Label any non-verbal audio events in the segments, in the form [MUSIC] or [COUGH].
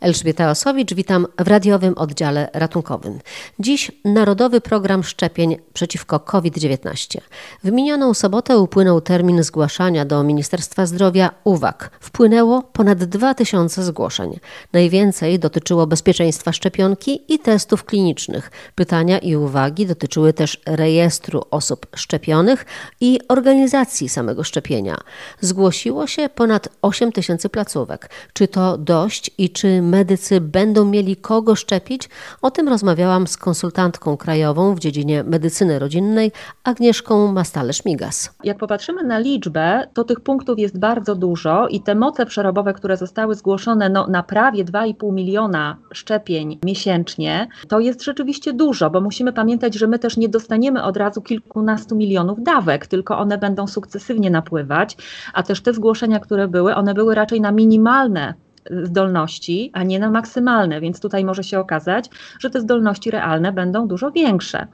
Elżbieta Osowicz, witam w radiowym oddziale ratunkowym. Dziś Narodowy Program Szczepień przeciwko COVID-19. W minioną sobotę upłynął termin zgłaszania do Ministerstwa Zdrowia uwag. Wpłynęło ponad 2000 zgłoszeń. Najwięcej dotyczyło bezpieczeństwa szczepionki i testów klinicznych. Pytania i uwagi dotyczyły też rejestru osób szczepionych i organizacji samego szczepienia. Zgłosiło się ponad 8 tysięcy placówek. Czy to dość i czy medycy będą mieli kogo szczepić? O tym rozmawiałam z konsultantką krajową w dziedzinie medycyny rodzinnej Agnieszką Mastale-Szmigas. Jak popatrzymy na liczbę, to tych punktów jest bardzo dużo i te moce przerobowe, które zostały zgłoszone no, na prawie 2,5 miliona szczepień miesięcznie, to jest rzeczywiście dużo, bo musimy pamiętać, że my też nie dostaniemy od razu kilkunastu milionów dawek, tylko one będą sukcesywnie napływać, a też te zgłoszenia, które były, one były raczej na minimalne zdolności, a nie na maksymalne, więc tutaj może się okazać, że te zdolności realne będą dużo większe.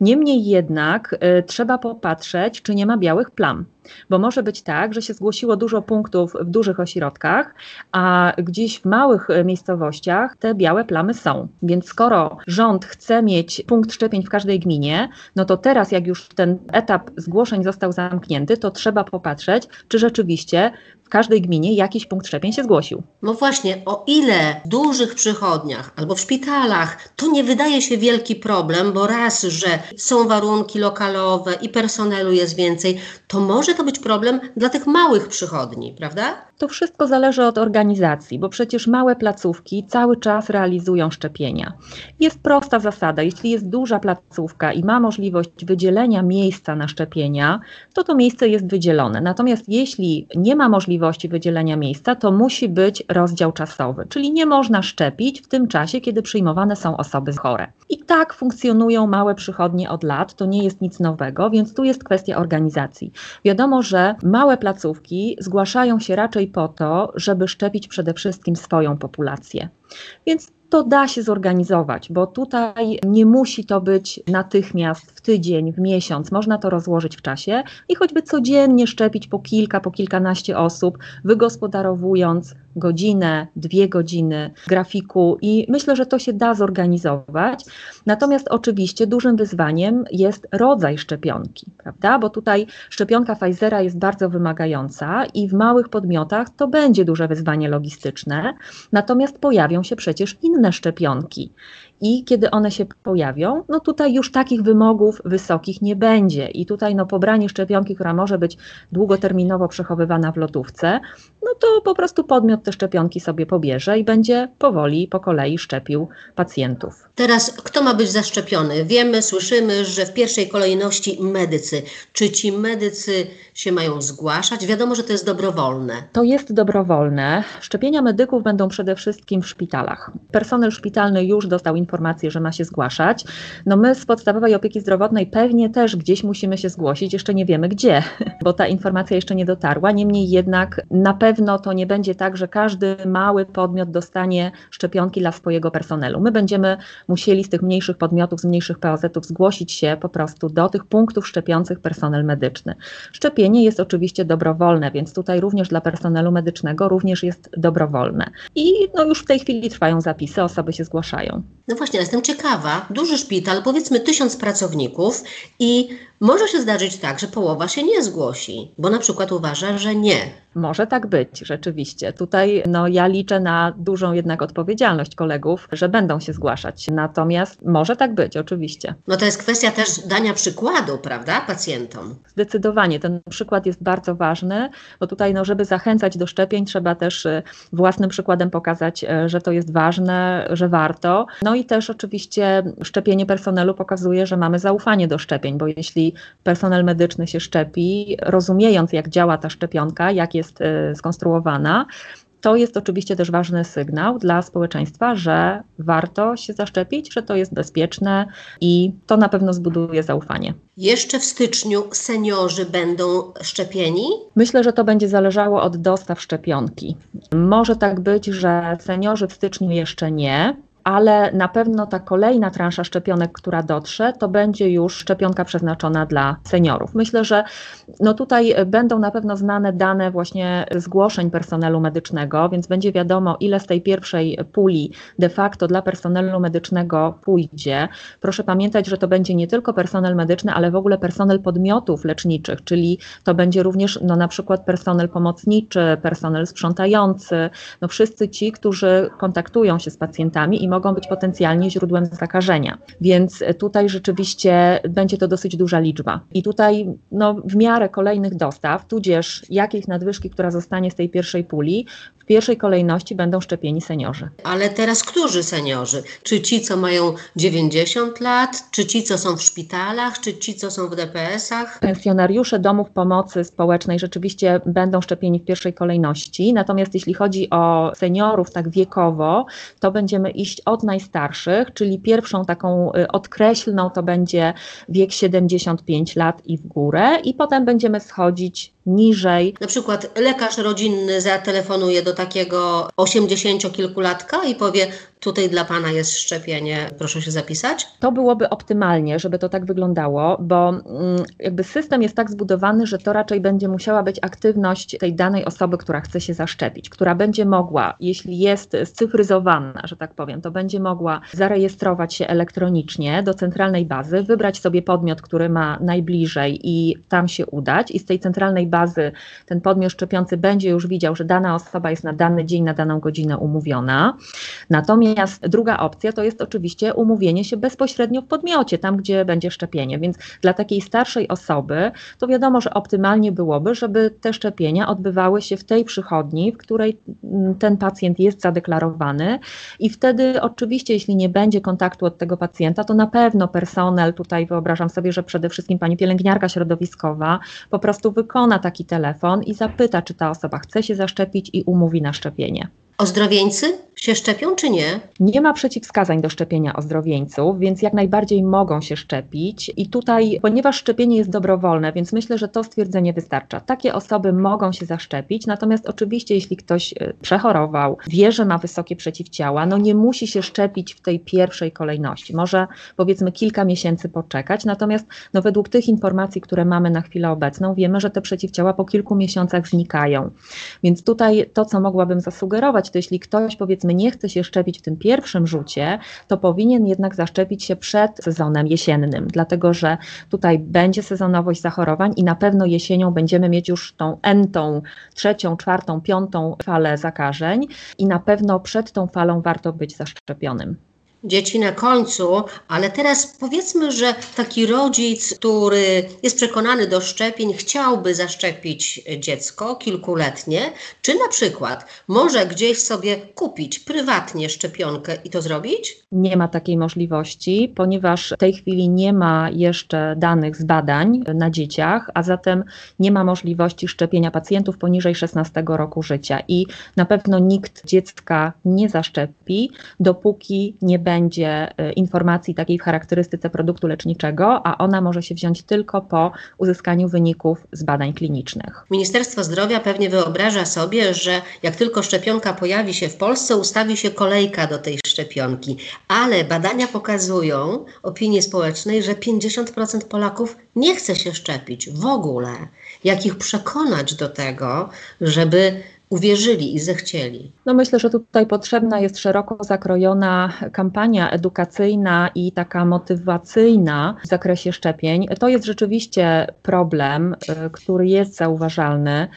Niemniej jednak y, trzeba popatrzeć, czy nie ma białych plam. Bo może być tak, że się zgłosiło dużo punktów w dużych ośrodkach, a gdzieś w małych y, miejscowościach te białe plamy są. Więc skoro rząd chce mieć punkt szczepień w każdej gminie, no to teraz, jak już ten etap zgłoszeń został zamknięty, to trzeba popatrzeć, czy rzeczywiście w każdej gminie jakiś punkt szczepień się zgłosił. No właśnie, o ile w dużych przychodniach albo w szpitalach to nie wydaje się wielki problem, bo raz, że są warunki lokalowe i personelu jest więcej, to może to być problem dla tych małych przychodni, prawda? To wszystko zależy od organizacji, bo przecież małe placówki cały czas realizują szczepienia. Jest prosta zasada, jeśli jest duża placówka i ma możliwość wydzielenia miejsca na szczepienia, to to miejsce jest wydzielone. Natomiast jeśli nie ma możliwości wydzielenia miejsca, to musi być rozdział czasowy, czyli nie można szczepić w tym czasie, kiedy przyjmowane są osoby chore. I tak funkcjonują małe przychodnie od lat, to nie jest nic nowego, więc tu jest kwestia organizacji. Wiadomo, że małe placówki zgłaszają się raczej po to, żeby szczepić przede wszystkim swoją populację. Więc to da się zorganizować, bo tutaj nie musi to być natychmiast w tydzień, w miesiąc. Można to rozłożyć w czasie i choćby codziennie szczepić po kilka, po kilkanaście osób, wygospodarowując godzinę, dwie godziny grafiku i myślę, że to się da zorganizować. Natomiast oczywiście dużym wyzwaniem jest rodzaj szczepionki, prawda? Bo tutaj szczepionka Pfizera jest bardzo wymagająca i w małych podmiotach to będzie duże wyzwanie logistyczne. Natomiast pojawią się przecież inne szczepionki i kiedy one się pojawią, no tutaj już takich wymogów wysokich nie będzie. I tutaj no pobranie szczepionki, która może być długoterminowo przechowywana w lotówce, no to po prostu podmiot te szczepionki sobie pobierze i będzie powoli, po kolei szczepił pacjentów. Teraz kto ma być zaszczepiony? Wiemy, słyszymy, że w pierwszej kolejności medycy. Czy ci medycy się mają zgłaszać? Wiadomo, że to jest dobrowolne. To jest dobrowolne. Szczepienia medyków będą przede wszystkim w szpitalach. Personel szpitalny już dostał informację, informację, że ma się zgłaszać. No my z podstawowej opieki zdrowotnej pewnie też gdzieś musimy się zgłosić, jeszcze nie wiemy gdzie, [LAUGHS] bo ta informacja jeszcze nie dotarła. Niemniej jednak na pewno to nie będzie tak, że każdy mały podmiot dostanie szczepionki dla swojego personelu. My będziemy musieli z tych mniejszych podmiotów, z mniejszych POZ-ów zgłosić się po prostu do tych punktów szczepiących personel medyczny. Szczepienie jest oczywiście dobrowolne, więc tutaj również dla personelu medycznego również jest dobrowolne. I no już w tej chwili trwają zapisy, osoby się zgłaszają. No właśnie, jestem ciekawa. Duży szpital, powiedzmy tysiąc pracowników i może się zdarzyć tak, że połowa się nie zgłosi, bo na przykład uważa, że nie. Może tak być, rzeczywiście. Tutaj no, ja liczę na dużą jednak odpowiedzialność kolegów, że będą się zgłaszać. Natomiast może tak być, oczywiście. No to jest kwestia też dania przykładu, prawda, pacjentom. Zdecydowanie, ten przykład jest bardzo ważny, bo tutaj, no, żeby zachęcać do szczepień, trzeba też y, własnym przykładem pokazać, y, że to jest ważne, że warto. No i też oczywiście szczepienie personelu pokazuje, że mamy zaufanie do szczepień, bo jeśli personel medyczny się szczepi, rozumiejąc jak działa ta szczepionka, jak jest y, skonstruowana, to jest oczywiście też ważny sygnał dla społeczeństwa, że warto się zaszczepić, że to jest bezpieczne i to na pewno zbuduje zaufanie. Jeszcze w styczniu seniorzy będą szczepieni? Myślę, że to będzie zależało od dostaw szczepionki. Może tak być, że seniorzy w styczniu jeszcze nie, ale na pewno ta kolejna transza szczepionek, która dotrze, to będzie już szczepionka przeznaczona dla seniorów. Myślę, że no tutaj będą na pewno znane dane właśnie zgłoszeń personelu medycznego, więc będzie wiadomo, ile z tej pierwszej puli de facto dla personelu medycznego pójdzie. Proszę pamiętać, że to będzie nie tylko personel medyczny, ale w ogóle personel podmiotów leczniczych, czyli to będzie również no, na przykład personel pomocniczy, personel sprzątający, no wszyscy ci, którzy kontaktują się z pacjentami i mogą być potencjalnie źródłem zakażenia. Więc tutaj rzeczywiście będzie to dosyć duża liczba. I tutaj no, w miarę kolejnych dostaw, tudzież jakiejś nadwyżki, która zostanie z tej pierwszej puli, pierwszej kolejności będą szczepieni seniorzy. Ale teraz którzy seniorzy? Czy ci, co mają 90 lat, czy ci, co są w szpitalach, czy ci, co są w DPS-ach? Pensjonariusze domów pomocy społecznej rzeczywiście będą szczepieni w pierwszej kolejności. Natomiast jeśli chodzi o seniorów tak wiekowo, to będziemy iść od najstarszych, czyli pierwszą taką y, odkreślną to będzie wiek 75 lat i w górę, i potem będziemy schodzić niżej. Na przykład lekarz rodzinny zatelefonuje do takiego osiemdziesięciokilkulatka i powie, tutaj dla Pana jest szczepienie, proszę się zapisać? To byłoby optymalnie, żeby to tak wyglądało, bo mm, jakby system jest tak zbudowany, że to raczej będzie musiała być aktywność tej danej osoby, która chce się zaszczepić, która będzie mogła, jeśli jest scyfryzowana, że tak powiem, to będzie mogła zarejestrować się elektronicznie do centralnej bazy, wybrać sobie podmiot, który ma najbliżej i tam się udać i z tej centralnej bazy ten podmiot szczepiący będzie już widział, że dana osoba jest na dany dzień, na daną godzinę umówiona. Natomiast Natomiast druga opcja to jest oczywiście umówienie się bezpośrednio w podmiocie, tam gdzie będzie szczepienie. Więc dla takiej starszej osoby to wiadomo, że optymalnie byłoby, żeby te szczepienia odbywały się w tej przychodni, w której mm, ten pacjent jest zadeklarowany i wtedy oczywiście, jeśli nie będzie kontaktu od tego pacjenta, to na pewno personel, tutaj wyobrażam sobie, że przede wszystkim pani pielęgniarka środowiskowa po prostu wykona taki telefon i zapyta, czy ta osoba chce się zaszczepić i umówi na szczepienie. Ozdrowieńcy się szczepią czy nie? Nie ma przeciwwskazań do szczepienia ozdrowieńców, więc jak najbardziej mogą się szczepić. I tutaj, ponieważ szczepienie jest dobrowolne, więc myślę, że to stwierdzenie wystarcza. Takie osoby mogą się zaszczepić, natomiast oczywiście, jeśli ktoś e, przechorował, wie, że ma wysokie przeciwciała, no nie musi się szczepić w tej pierwszej kolejności. Może powiedzmy kilka miesięcy poczekać, natomiast no, według tych informacji, które mamy na chwilę obecną, wiemy, że te przeciwciała po kilku miesiącach znikają. Więc tutaj to, co mogłabym zasugerować, to jeśli ktoś powiedzmy nie chce się szczepić w tym pierwszym rzucie, to powinien jednak zaszczepić się przed sezonem jesiennym, dlatego że tutaj będzie sezonowość zachorowań i na pewno jesienią będziemy mieć już tą entą, trzecią, czwartą, piątą falę zakażeń i na pewno przed tą falą warto być zaszczepionym dzieci na końcu, ale teraz powiedzmy, że taki rodzic, który jest przekonany do szczepień, chciałby zaszczepić dziecko kilkuletnie, czy na przykład może gdzieś sobie kupić prywatnie szczepionkę i to zrobić? Nie ma takiej możliwości, ponieważ w tej chwili nie ma jeszcze danych z badań na dzieciach, a zatem nie ma możliwości szczepienia pacjentów poniżej 16 roku życia i na pewno nikt dziecka nie zaszczepi, dopóki nie będzie będzie y, informacji takiej w charakterystyce produktu leczniczego, a ona może się wziąć tylko po uzyskaniu wyników z badań klinicznych. Ministerstwo Zdrowia pewnie wyobraża sobie, że jak tylko szczepionka pojawi się w Polsce, ustawi się kolejka do tej szczepionki, ale badania pokazują opinii społecznej, że 50% Polaków nie chce się szczepić w ogóle. Jak ich przekonać do tego, żeby uwierzyli i zechcieli. No myślę, że tutaj potrzebna jest szeroko zakrojona kampania edukacyjna i taka motywacyjna w zakresie szczepień. To jest rzeczywiście problem, y, który jest zauważalny.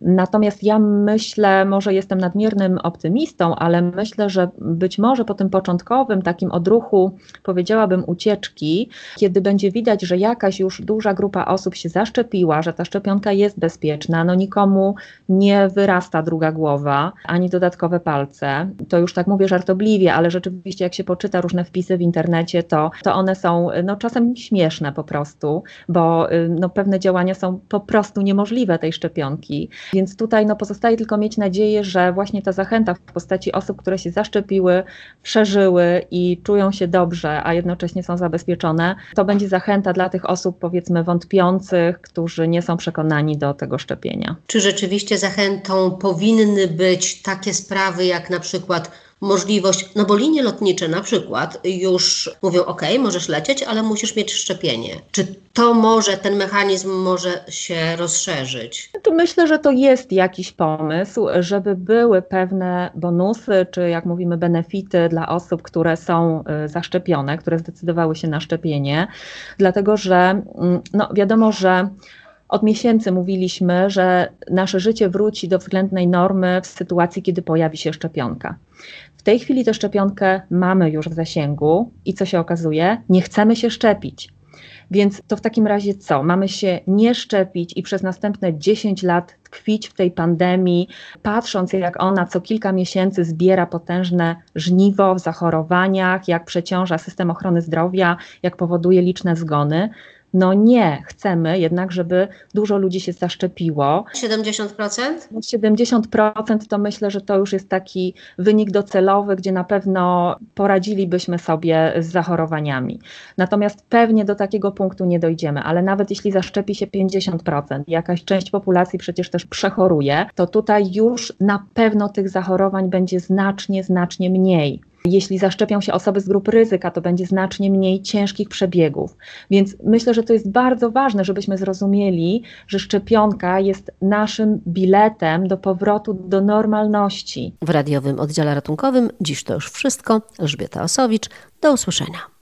Natomiast ja myślę, może jestem nadmiernym optymistą, ale myślę, że być może po tym początkowym takim odruchu, powiedziałabym, ucieczki, kiedy będzie widać, że jakaś już duża grupa osób się zaszczepiła, że ta szczepionka jest bezpieczna, no nikomu nie wyrasta druga głowa, ani dodatkowe palce. To już tak mówię żartobliwie, ale rzeczywiście jak się poczyta różne wpisy w internecie, to, to one są no, czasem śmieszne po prostu, bo y, no, pewne działania są po prostu niemożliwe tej szczepionki. Więc tutaj no, pozostaje tylko mieć nadzieję, że właśnie ta zachęta w postaci osób, które się zaszczepiły, przeżyły i czują się dobrze, a jednocześnie są zabezpieczone, to będzie zachęta dla tych osób powiedzmy wątpiących, którzy nie są przekonani do tego szczepienia. Czy rzeczywiście zachętą powinny być takie sprawy jak na przykład możliwość, no bo linie lotnicze na przykład już mówią, ok, możesz lecieć, ale musisz mieć szczepienie. Czy to może, ten mechanizm może się rozszerzyć? Tu myślę, że to jest jakiś pomysł, żeby były pewne bonusy, czy jak mówimy, benefity dla osób, które są y, zaszczepione, które zdecydowały się na szczepienie, dlatego że mm, no, wiadomo, że od miesięcy mówiliśmy, że nasze życie wróci do względnej normy w sytuacji, kiedy pojawi się szczepionka. W tej chwili tę szczepionkę mamy już w zasięgu i co się okazuje? Nie chcemy się szczepić. Więc to w takim razie co? Mamy się nie szczepić i przez następne 10 lat tkwić w tej pandemii, patrząc jak ona co kilka miesięcy zbiera potężne żniwo w zachorowaniach, jak przeciąża system ochrony zdrowia, jak powoduje liczne zgony. No nie, chcemy jednak, żeby dużo ludzi się zaszczepiło. 70%? 70% to myślę, że to już jest taki wynik docelowy, gdzie na pewno poradzilibyśmy sobie z zachorowaniami. Natomiast pewnie do takiego punktu nie dojdziemy, ale nawet jeśli zaszczepi się 50%, jakaś część populacji przecież też przechoruje, to tutaj już na pewno tych zachorowań będzie znacznie, znacznie mniej. Jeśli zaszczepią się osoby z grup ryzyka, to będzie znacznie mniej ciężkich przebiegów. Więc myślę, że to jest bardzo ważne, żebyśmy zrozumieli, że szczepionka jest naszym biletem do powrotu do normalności. W radiowym oddziale ratunkowym dziś to już wszystko. Elżbieta Osowicz. Do usłyszenia.